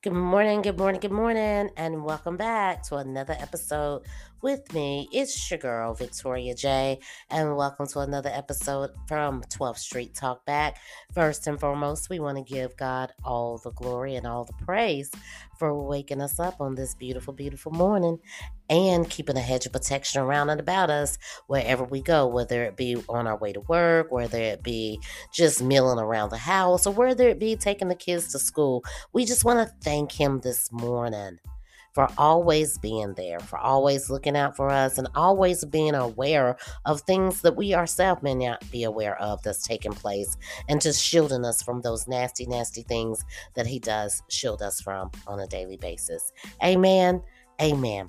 Good morning, good morning, good morning, and welcome back to another episode with me. It's your girl, Victoria J, and welcome to another episode from 12th Street Talk Back. First and foremost, we want to give God all the glory and all the praise for waking us up on this beautiful, beautiful morning and keeping a hedge of protection around and about us wherever we go, whether it be on our way to work, whether it be just milling around the house, or whether it be taking the kids to school. We just want to thank Him this morning for always being there, for always looking out for us, and always being aware of things that we ourselves may not be aware of that's taking place, and just shielding us from those nasty, nasty things that He does shield us from on a daily basis. Amen. Amen.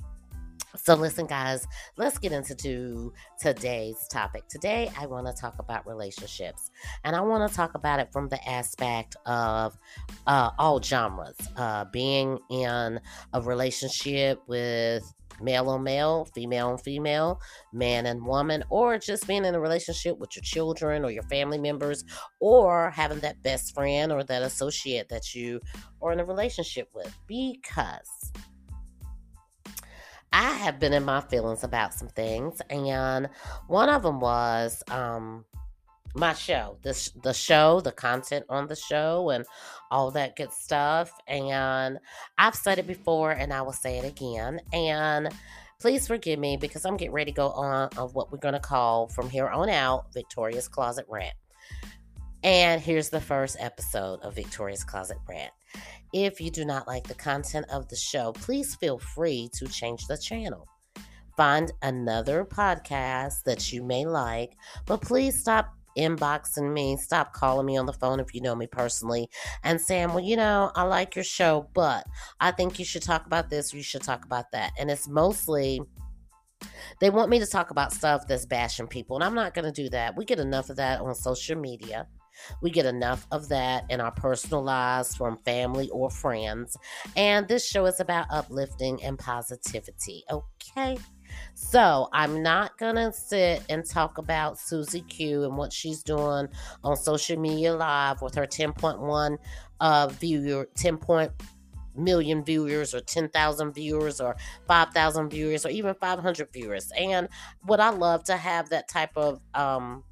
So, listen, guys, let's get into today's topic. Today, I want to talk about relationships, and I want to talk about it from the aspect of uh, all genres. Uh, being in a relationship with male on male, female on female, man and woman, or just being in a relationship with your children or your family members, or having that best friend or that associate that you are in a relationship with. Because I have been in my feelings about some things, and one of them was um, my show, the the show, the content on the show, and all that good stuff. And I've said it before, and I will say it again. And please forgive me because I'm getting ready to go on of what we're going to call from here on out Victoria's Closet Rant. And here's the first episode of Victoria's Closet Rant. If you do not like the content of the show, please feel free to change the channel. Find another podcast that you may like, but please stop inboxing me, stop calling me on the phone if you know me personally, and saying, Well, you know, I like your show, but I think you should talk about this or you should talk about that. And it's mostly they want me to talk about stuff that's bashing people, and I'm not going to do that. We get enough of that on social media. We get enough of that in our personal lives from family or friends. And this show is about uplifting and positivity. Okay. So I'm not gonna sit and talk about Susie Q and what she's doing on social media live with her 10.1 uh viewer 10 point million viewers or 10,000 viewers or 5,000 viewers or even 500 viewers. And what I love to have that type of um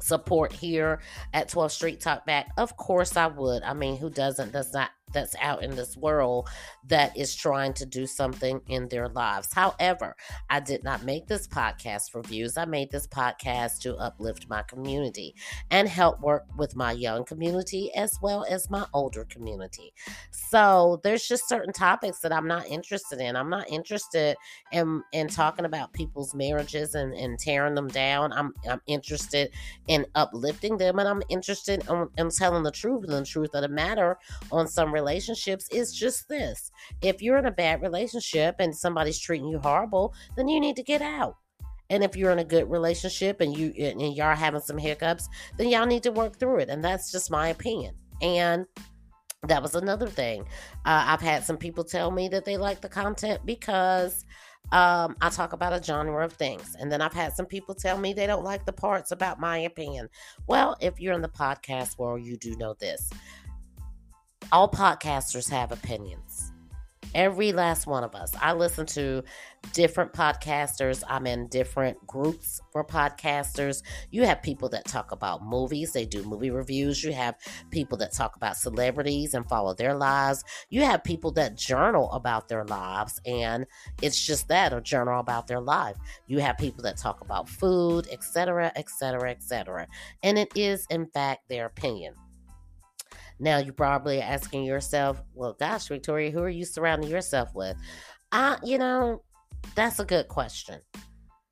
support here at 12th Street Talk Back? Of course I would. I mean, who doesn't? Does not that's out in this world that is trying to do something in their lives. However, I did not make this podcast for views. I made this podcast to uplift my community and help work with my young community as well as my older community. So there's just certain topics that I'm not interested in. I'm not interested in, in talking about people's marriages and, and tearing them down. I'm, I'm interested in uplifting them and I'm interested in, in telling the truth and the truth of the matter on some relationships is just this if you're in a bad relationship and somebody's treating you horrible, then you need to get out. And if you're in a good relationship and you and y'all having some hiccups, then y'all need to work through it. And that's just my opinion. And that was another thing. Uh, I've had some people tell me that they like the content because um, I talk about a genre of things. And then I've had some people tell me they don't like the parts about my opinion. Well, if you're in the podcast world, you do know this all podcasters have opinions. Every last one of us. I listen to different podcasters. I'm in different groups for podcasters. You have people that talk about movies, they do movie reviews. You have people that talk about celebrities and follow their lives. You have people that journal about their lives, and it's just that a journal about their life. You have people that talk about food, etc., etc., etc. And it is, in fact, their opinion. Now you're probably asking yourself, well, gosh, Victoria, who are you surrounding yourself with? Uh, you know, that's a good question.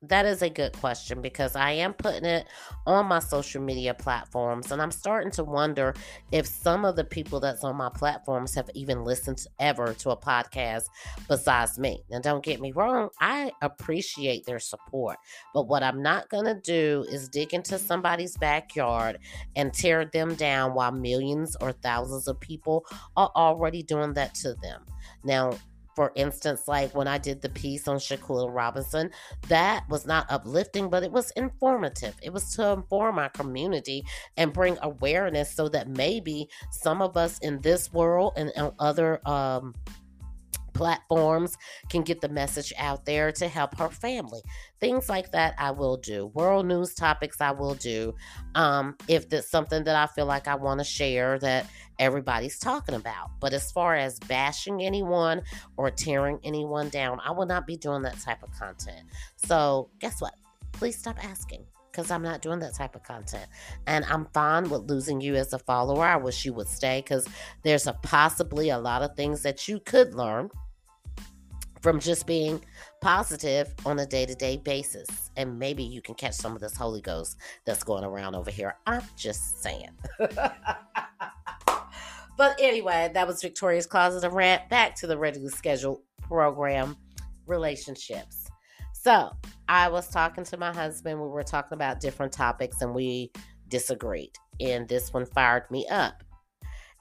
That is a good question because I am putting it on my social media platforms and I'm starting to wonder if some of the people that's on my platforms have even listened ever to a podcast besides me. Now, don't get me wrong, I appreciate their support, but what I'm not going to do is dig into somebody's backyard and tear them down while millions or thousands of people are already doing that to them. Now, For instance, like when I did the piece on Shanquella Robinson, that was not uplifting, but it was informative. It was to inform our community and bring awareness so that maybe some of us in this world and other um, platforms can get the message out there to help her family. Things like that, I will do. World news topics, I will do. Um, if there's something that I feel like I want to share that everybody's talking about. But as far as bashing anyone or tearing anyone down, I will not be doing that type of content. So, guess what? Please stop asking because I'm not doing that type of content. And I'm fine with losing you as a follower. I wish you would stay because there's a possibly a lot of things that you could learn from just being positive on a day to day basis. And maybe you can catch some of this Holy Ghost that's going around over here. I'm just saying. but anyway, that was Victoria's Closet of Rant. Back to the regular schedule program relationships. So I was talking to my husband. We were talking about different topics and we disagreed. And this one fired me up.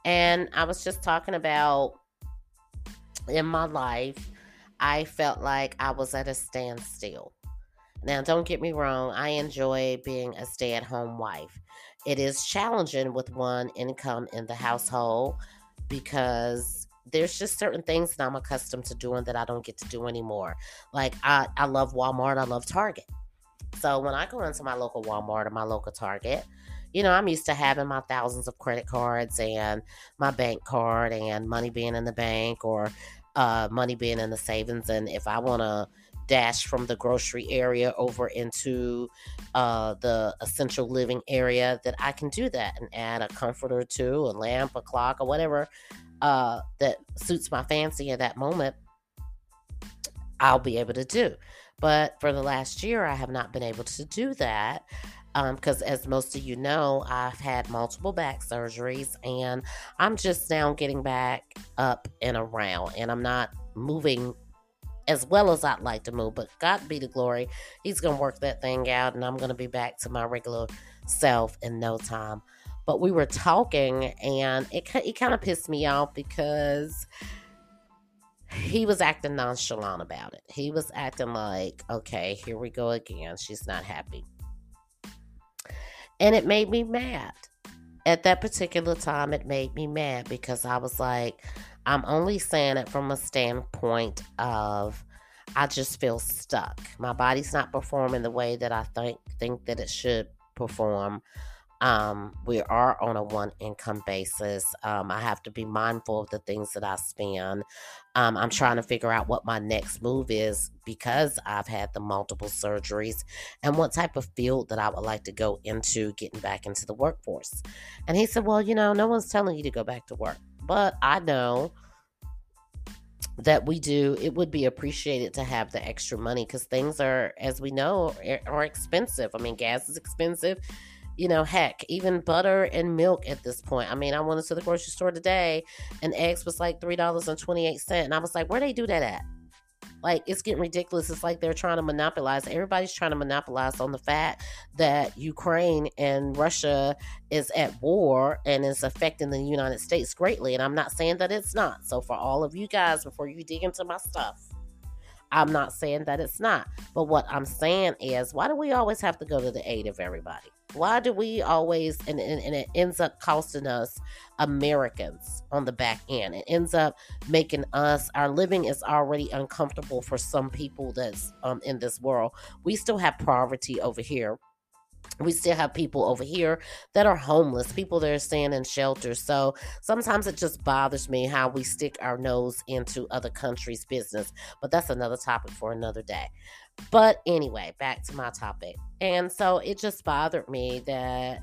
And I was just talking about in my life I felt like I was at a standstill. Now, don't get me wrong, I enjoy being a stay at home wife. It is challenging with one income in the household because there's just certain things that I'm accustomed to doing that I don't get to do anymore. Like, I, I love Walmart, I love Target. So when I go into my local Walmart or my local Target, you know, I'm used to having my thousands of credit cards and my bank card and money being in the bank or uh, money being in the savings. And if I want to dash from the grocery area over into uh, the essential living area, that I can do that and add a comforter to a lamp, a clock, or whatever uh, that suits my fancy at that moment. I'll be able to do. But for the last year, I have not been able to do that because um, as most of you know, I've had multiple back surgeries and I'm just now getting back up and around and I'm not moving as well as I'd like to move, but God be the glory. He's to work that thing out and I'm to be back to my regular self in no time. But we were talking and it, it kind of pissed me off because he was acting nonchalant about it. He was acting like, okay, here we go again. She's not happy. And it made me mad. At that particular time, it made me mad because I was like, I'm only saying it from a standpoint of I just feel stuck. My body's not performing the way that I think think that it should perform. Um, we are on a one income basis. Um, I have to be mindful of the things that I spend. Um, I'm trying to figure out what my next move is because I've had the multiple surgeries and what type of field that I would like to go into getting back into the workforce. And he said, Well, you know, no one's telling you to go back to work, but I know that we do, it would be appreciated to have the extra money because things are, as we know, are expensive. I mean, gas is expensive you know, heck, even butter and milk at this point. I mean, I went to the grocery store today and eggs was like $3.28. And I was like, where they do that at? Like, it's getting ridiculous. It's like they're trying to monopolize. Everybody's trying to monopolize on the fact that Ukraine and Russia is at war and is affecting the United States greatly. And I'm not saying that it's not. So, for all of you guys, before you dig into my stuff, I'm not saying that it's not. But what I'm saying is, why do we always have to go to the aid of everybody? Why do we always, and, and, and, it ends up costing us Americans on the back end? It ends up making us, our living is already uncomfortable for some people that's um, in this world. We still have poverty over here we still have people over here that are homeless, people that are staying in shelters. So sometimes it just bothers me how we stick our nose into other countries' business. But that's another topic for another day. But anyway, back to my topic. And so it just bothered me that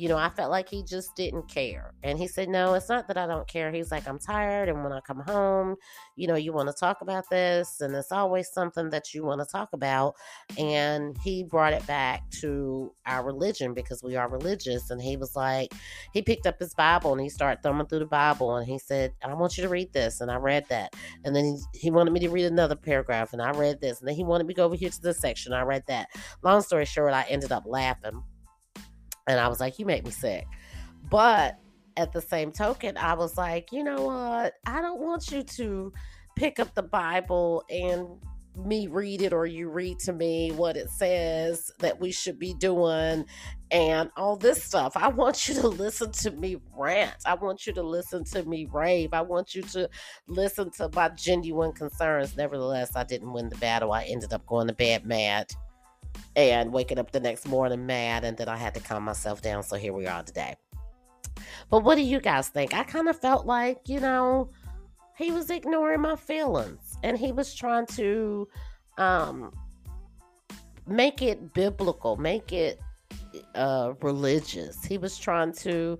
you know, I felt like he just didn't care. And he said, No, it's not that I don't care. He's like, I'm tired. And when I come home, you know, you want to talk about this. And it's always something that you want to talk about. And he brought it back to our religion because we are religious. And he was like, He picked up his Bible and he started thumbing through the Bible. And he said, I want you to read this. And I read that. And then he, he wanted me to read another paragraph. And I read this. And then he wanted me to go over here to this section. I read that. Long story short, I ended up laughing and I was like, you make me sick. But at the same token, I was like, you know what? I don't want you to pick up the Bible and me read it or you read to me what it says that we should be doing and all this stuff. I want you to listen to me rant. I want you to listen to me rave. I want you to listen to my genuine concerns. Nevertheless, I didn't win the battle. I ended up going to bed mad and waking up the next morning mad, and then I had to calm myself down. So here we are today. But what do you guys think? I kind of felt like, you know, he was ignoring my feelings and he was trying to um make it biblical, make it uh religious. He was trying to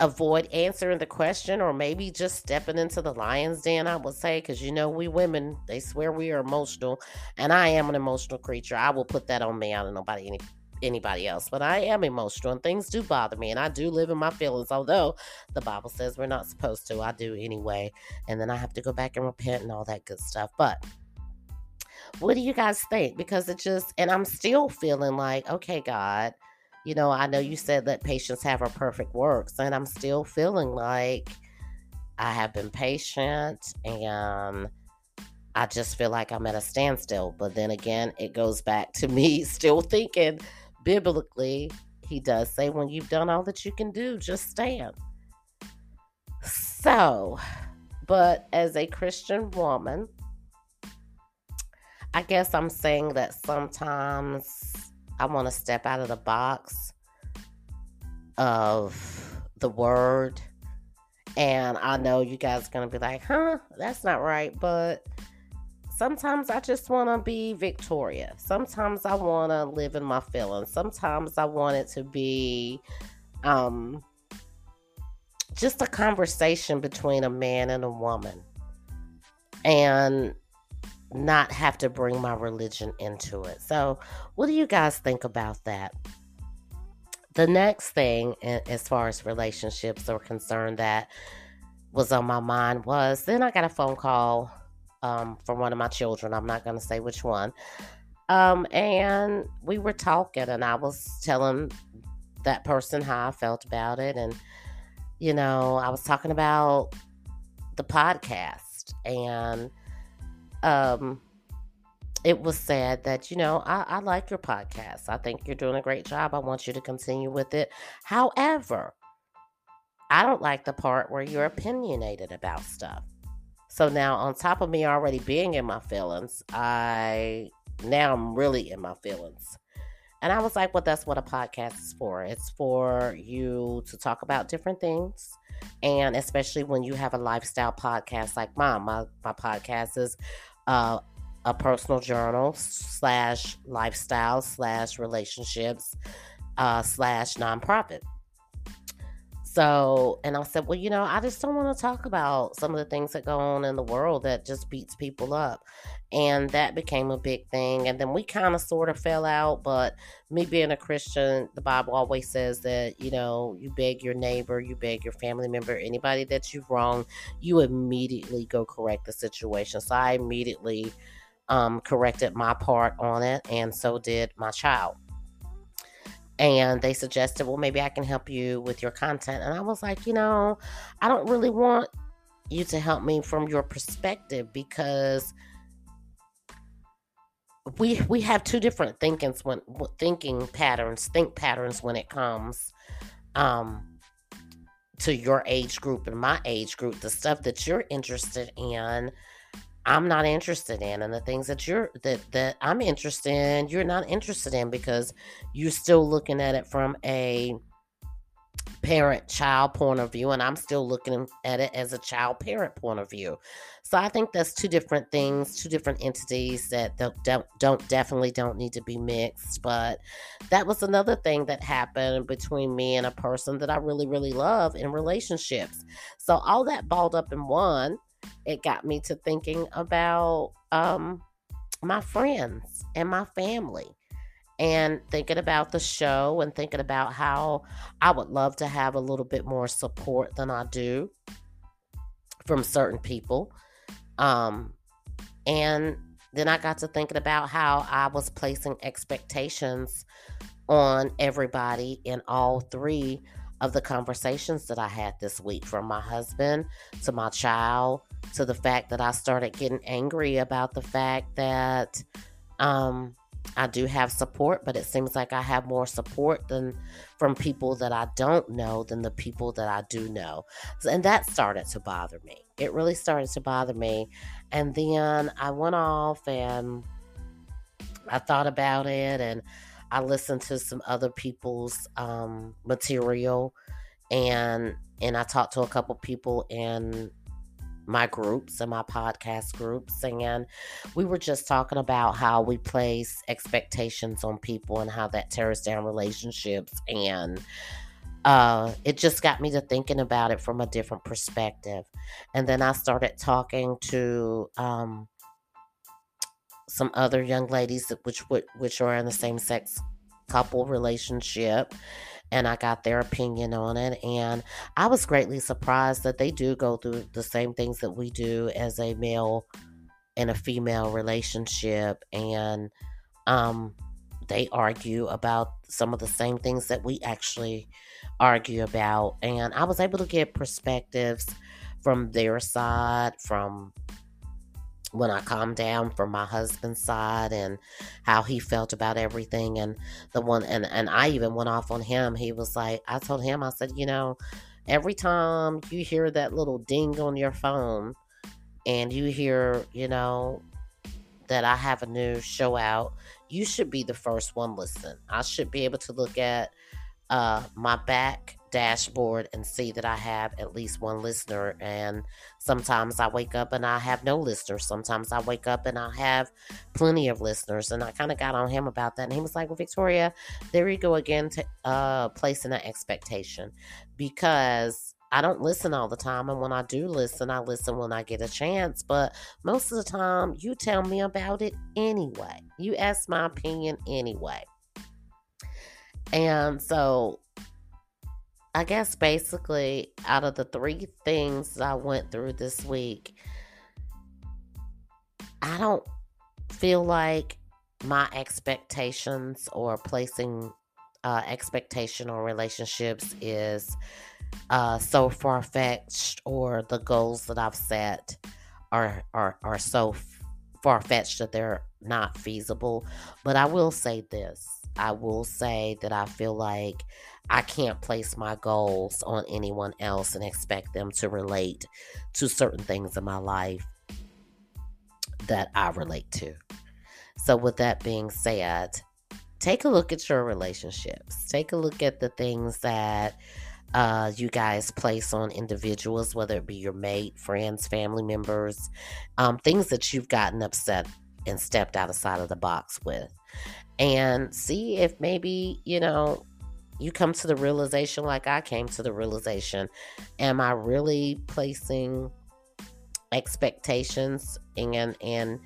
avoid answering the question or maybe just stepping into the lion's den i would say because you know we women they swear we are emotional and i am an emotional creature. I will put that on me. I don't know about any anybody else but i am emotional and things do bother me and i do live in my feelings although the bible says we're not supposed to. I do anyway and then i have to go back and repent and all that good stuff. But what do you guys think? Because it just and i'm still feeling like okay god you know, I know you said that patience have her perfect works, and I'm still feeling like I have been patient and I just feel like I'm at a standstill. But then again, it goes back to me still thinking biblically, he does say, when you've done all that you can do, just stand. So, but as a Christian woman, I guess I'm saying that sometimes I want to step out of the box of the word. And I know you guys are going to be like, huh, that's not right. But sometimes I just want to be Victoria. Sometimes I want to live in my feelings. Sometimes I want it to be um, just a conversation between a man and a woman. And not have to bring my religion into it. So, what do you guys think about that? The next thing, as far as relationships are concerned, that was on my mind was then I got a phone call um, from one of my children. I'm not going to say which one. Um, and we were talking, and I was telling that person how I felt about it. And, you know, I was talking about the podcast and um, it was said that, you know, I, I like your podcast. I think you're doing a great job. I want you to continue with it. However, I don't like the part where you're opinionated about stuff. So now, on top of me already being in my feelings, I now I'm really in my feelings. And I was like, well, that's what a podcast is for. It's for you to talk about different things. And especially when you have a lifestyle podcast like mine, my, my podcast is uh, a personal journal slash lifestyle slash relationships uh, slash nonprofit. So, and I said, well, you know, I just don't want to talk about some of the things that go on in the world that just beats people up. And that became a big thing. And then we kind of sort of fell out. But me being a Christian, the Bible always says that, you know, you beg your neighbor, you beg your family member, anybody that you've wronged, you immediately go correct the situation. So I immediately um, corrected my part on it. And so did my child and they suggested, well, maybe I can help you with your content. And I was like, you know, I don't really want you to help me from your perspective because we we have two different thinkings when thinking patterns, think patterns when it comes um to your age group and my age group, the stuff that you're interested in I'm not interested in and the things that you're that that I'm interested in you're not interested in because you're still looking at it from a parent child point of view and I'm still looking at it as a child parent point of view. So I think that's two different things, two different entities that don't, don't definitely don't need to be mixed, but that was another thing that happened between me and a person that I really really love in relationships. So all that balled up in one it got me to thinking about um, my friends and my family and thinking about the show and thinking about how I would love to have a little bit more support than I do from certain people. Um, and then I got to thinking about how I was placing expectations on everybody in all three of the conversations that I had this week from my husband to my child to the fact that I started getting angry about the fact that um, I do have support, but it seems like I have more support than from people that I don't know than the people that I do know. And that started to bother me. It really started to bother me. And then I went off and I thought about it and I listened to some other people's um, material and and I talked to a couple people in my groups and my podcast groups and we were just talking about how we place expectations on people and how that tears down relationships and uh, it just got me to thinking about it from a different perspective. And then i started talking to um, some other young ladies which which are in the same sex couple relationship and I got their opinion on it. And I was greatly surprised that they do go through the same things that we do as a male and a female relationship. And um, they argue about some of the same things that we actually argue about. And I was able to get perspectives from their side, from when I calmed down from my husband's side and how he felt about everything and the one and and I even went off on him. He was like I told him I said, "You know, every time you hear that little ding on your phone and you hear, you know, that I have a new show out, you should be the first one listen. I should be able to look at uh my back dashboard and see that I have at least one listener. And sometimes I wake up and I have no listeners. Sometimes I wake up and I have plenty of listeners. And I kind of got on him about that. And he was like, Well, Victoria, there you go again to uh, placing an expectation because I don't listen all the time. And when I do listen, I listen when I get a chance. But most of the time, you tell me about it anyway. You ask my opinion anyway. And so I guess basically, out of the three things I went through this week, I don't feel like my expectations or placing uh, expectation on relationships is uh, so far fetched, or the goals that I've set are are are so far fetched that they're not feasible. But I will say this: I will say that I feel like I can't place my goals on anyone else and expect them to relate to certain things in my life that I relate to. So, with that being said, take a look at your relationships. Take a look at the things that uh, you guys place on individuals, whether it be your mate, friends, family members, um, things that you've gotten upset and stepped outside of the box with. And see if maybe, you know, you come to the realization like I came to the realization. Am I really placing expectations and and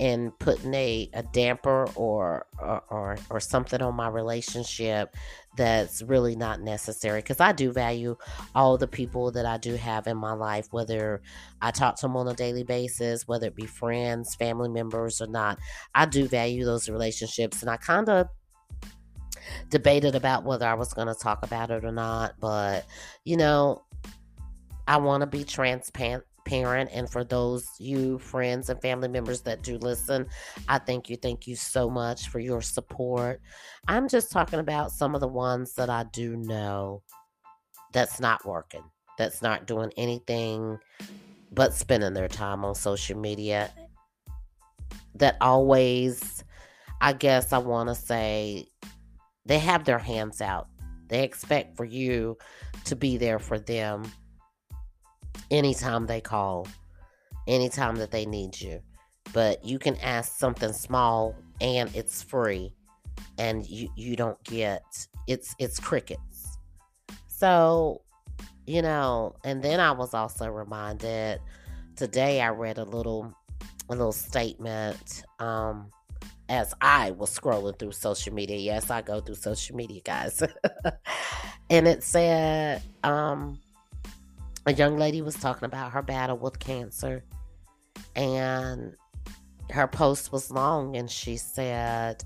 and putting a, a damper or, or or or something on my relationship that's really not necessary because I do value all the people that I do have in my life, whether I talk to them on a daily basis, whether it be friends, family members, or not. I do value those relationships, and I kind of debated about whether I was going to talk about it or not, but you know, I want to be transparent parent and for those you friends and family members that do listen i thank you thank you so much for your support. I'm just talking about some of the ones that i do know that's not working that's not doing anything but spending their time on social media. That always i guess i want to say they have their hands out. They expect for you to be there for them anytime they call, anytime that they need you. But you can ask something small and it's free and you you don't get it's it's crickets. So, you know, and then I was also reminded today I read a little a little statement um as I was scrolling through social media. Yes, I go through social media, guys. and it said um, a young lady was talking about her battle with cancer. And her post was long, and she said,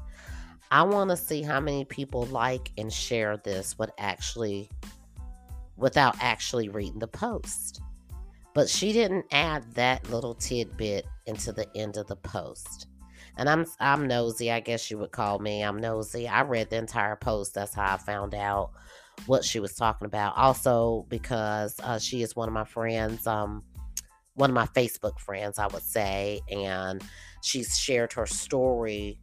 I want to see how many people like and share this would actually without actually reading the post. But she didn't add that little tidbit into the end of the post. And I'm I'm nosy, I guess you would call me. I'm nosy. I read the entire post. That's how I found out what she was talking about. Also, because uh, she is one of my friends, um, one of my Facebook friends, I would say, and she's shared her story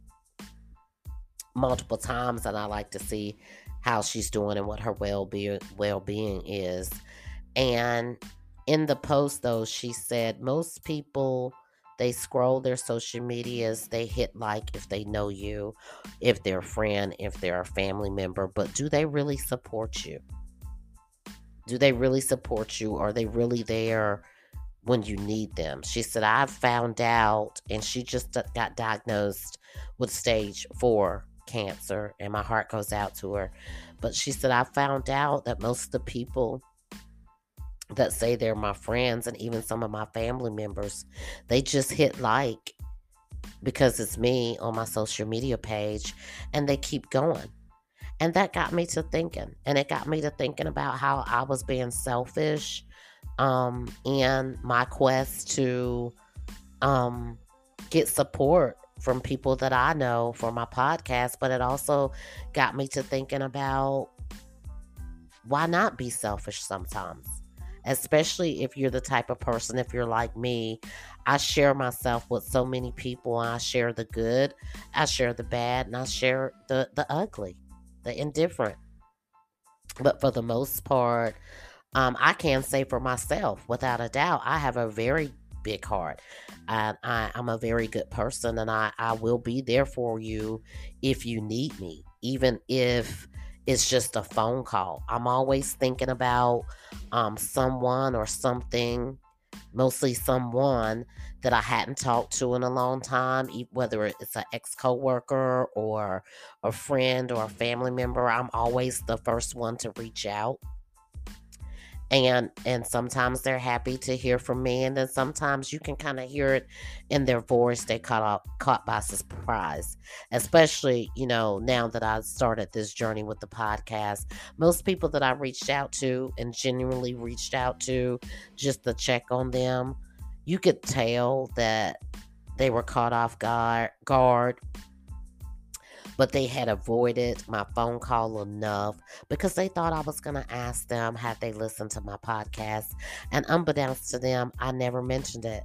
multiple times, and I like to see how she's doing and what her well being well being is. And in the post, though, she said most people they scroll their social medias, they hit like if they know you, if they're a friend, if they're a family member, but do they really support you? Do they really support you? Are they really there when you need them? She said, I've found out, and she just got diagnosed with stage four cancer, and my heart goes out to her. But she said, I found out that most of the people that say they're my friends and even some of my family members, they just hit like because it's me on my social media page and they keep going. And that got me to thinking. And it got me to thinking about how I was being selfish um, in my quest to um, get support from people that I know for my podcast. But it also got me to thinking about why not be selfish sometimes? Especially if you're the type of person, if you're like me, I share myself with so many people. I share the good, I share the bad, and I share the, the ugly, the indifferent. But for the most part, um, I can say for myself, without a doubt, I have a very big heart. I, I, am a very good person, and I, I will be there for you if you need me, even if it's just a phone call. I'm always thinking about um, someone or something, mostly someone that I hadn't talked to in a long time, whether it's an ex coworker or a friend or a family member. I'm always the first one to reach out and and sometimes they're happy to hear from me and then sometimes you can kind of hear it in their voice they caught up caught by surprise. Especially you know now that i started this journey with the podcast most people that i reached out to and genuinely reached out to just to check on them you could tell that they were caught off guard guard but they had avoided my phone call enough because they thought I was going to ask them had they listened to my podcast. And unbeknownst to them, I never mentioned it.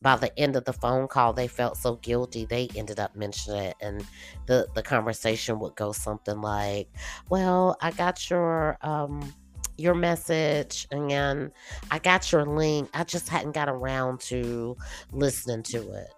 By the end of the phone call, they felt so guilty. They ended up mentioning it, and the the conversation would go something like, "Well, I got your um, your message and I got your link. I just hadn't got around to listening to it.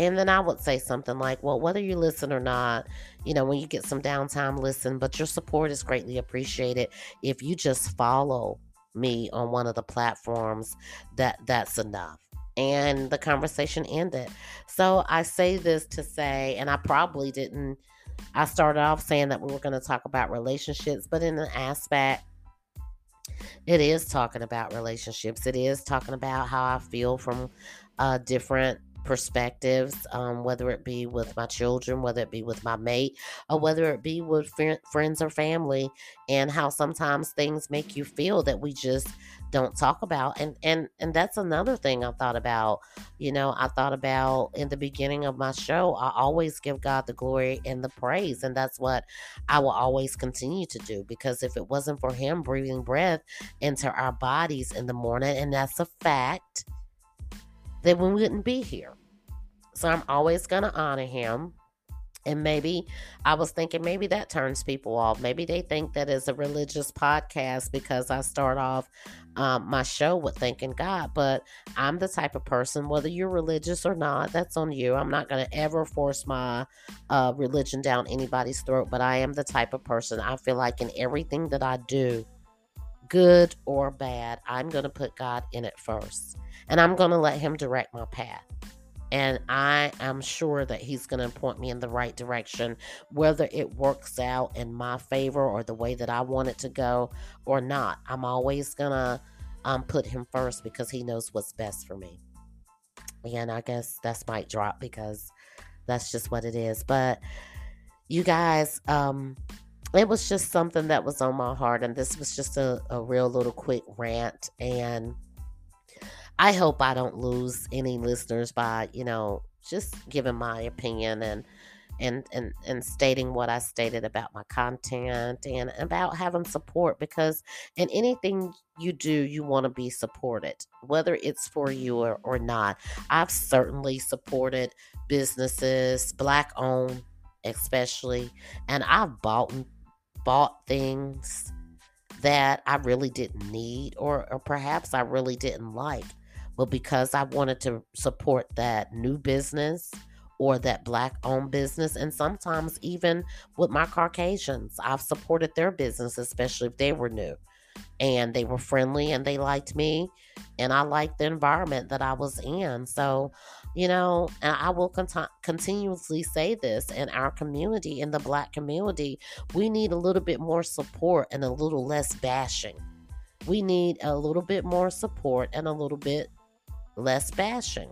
And then I would say something like, well, whether you listen or not, you know, when you get some downtime, listen, but your support is greatly appreciated. If you just follow me on one of the platforms, that that's enough. And the conversation ended. So I say this to say, and I probably didn't, I started off saying that we were going to talk about relationships, but in an aspect, it is talking about relationships. It is talking about how I feel from uh, different perspectives, um, whether it be with my children, whether it be with my mate, or whether it be with fr- friends or family, and how sometimes things make you feel that we just don't talk about. And and and that's another thing I thought about. You know, I thought about in the beginning of my show. I always give God the glory and the praise, and that's what I will always continue to do. Because if it wasn't for Him breathing breath into our bodies in the morning, and that's a fact then we wouldn't be here. So I'm always going to honor him. And maybe I was thinking maybe that turns people off. Maybe they think that it's a religious podcast because I start off um, my show with thanking God. But I'm the type of person, whether you're religious or not, that's on you. I'm not going to ever force my uh, religion down anybody's throat. But I am the type of person I feel like in everything that I do, good or bad, I'm going to put God in it first and I'm going to let Him direct my path. And I am sure that He's going to point me in the right direction, whether it works out in my favor or the way that I want it to go or not. I'm always going to um, put Him first because He knows what's best for me. And I guess that's might drop because that's just what it is. But you guys, um, it was just something that was on my heart, and this was just a, a real little quick rant. And I hope I don't lose any listeners by, you know, just giving my opinion and and and and stating what I stated about my content and about having support because in anything you do you want to be supported whether it's for you or, or not I've certainly supported businesses black owned especially and I've bought bought things that I really didn't need or, or perhaps I really didn't like but because I wanted to support that new business or that black owned business. And sometimes, even with my Caucasians, I've supported their business, especially if they were new and they were friendly and they liked me and I liked the environment that I was in. So, you know, and I will cont- continuously say this in our community, in the black community, we need a little bit more support and a little less bashing. We need a little bit more support and a little bit less bashing.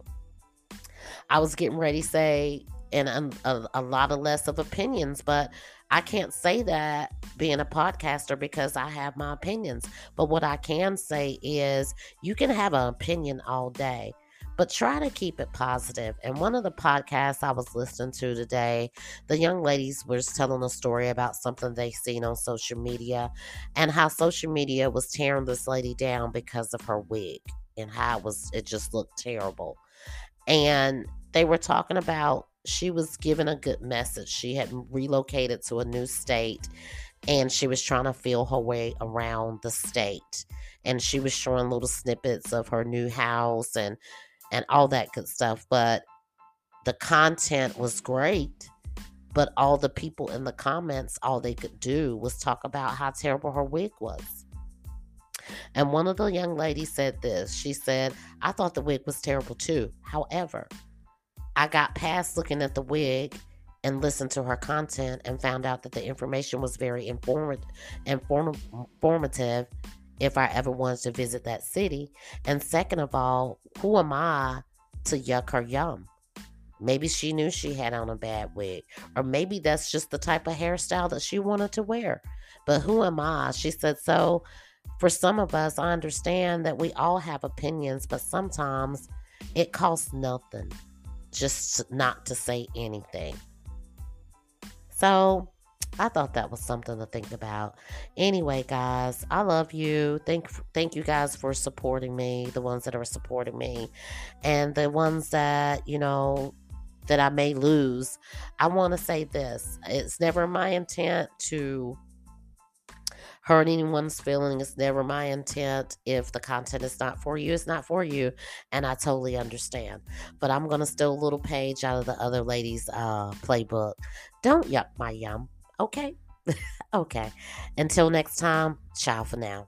I was getting ready to say, and a, a, a lot of less of opinions, but I can't say that being a podcaster because I have my opinions. But what I can say is you can have an opinion all day, but try to keep it positive. And one of the podcasts I was listening to today, the young ladies was telling a story about something they seen on social media and how social media was tearing this lady down because of her wig and how it was it just looked terrible. And they were talking about she was given a good message. She had relocated to a new state and she was trying to feel her way around the state. And she was showing little snippets of her new house and and all that good stuff. But the content was great. But all the people in the comments, all they could do was talk about how terrible her wig was. And one of the young ladies said this. She said, I thought the wig was terrible too. However, I got past looking at the wig and listened to her content and found out that the information was very inform- inform- informative if I ever wanted to visit that city. And second of all, who am I to yuck her yum? Maybe she knew she had on a bad wig, or maybe that's just the type of hairstyle that she wanted to wear. But who am I? She said, So for some of us, I understand that we all have opinions, but sometimes it costs nothing just not to say anything. So I thought that was something to think about. Anyway, guys, I love you. Thank thank you guys for supporting me, the ones that are supporting me, and the ones that, you know, that I may lose. I want to say this. It's never my intent to hurt anyone's feelings, never my intent. If the content is not for you, it's not for you. And I totally understand. But I'm going to steal a little page out of the other lady's uh, playbook. Don't yuck my yum. Okay? okay. Until next time, ciao for now.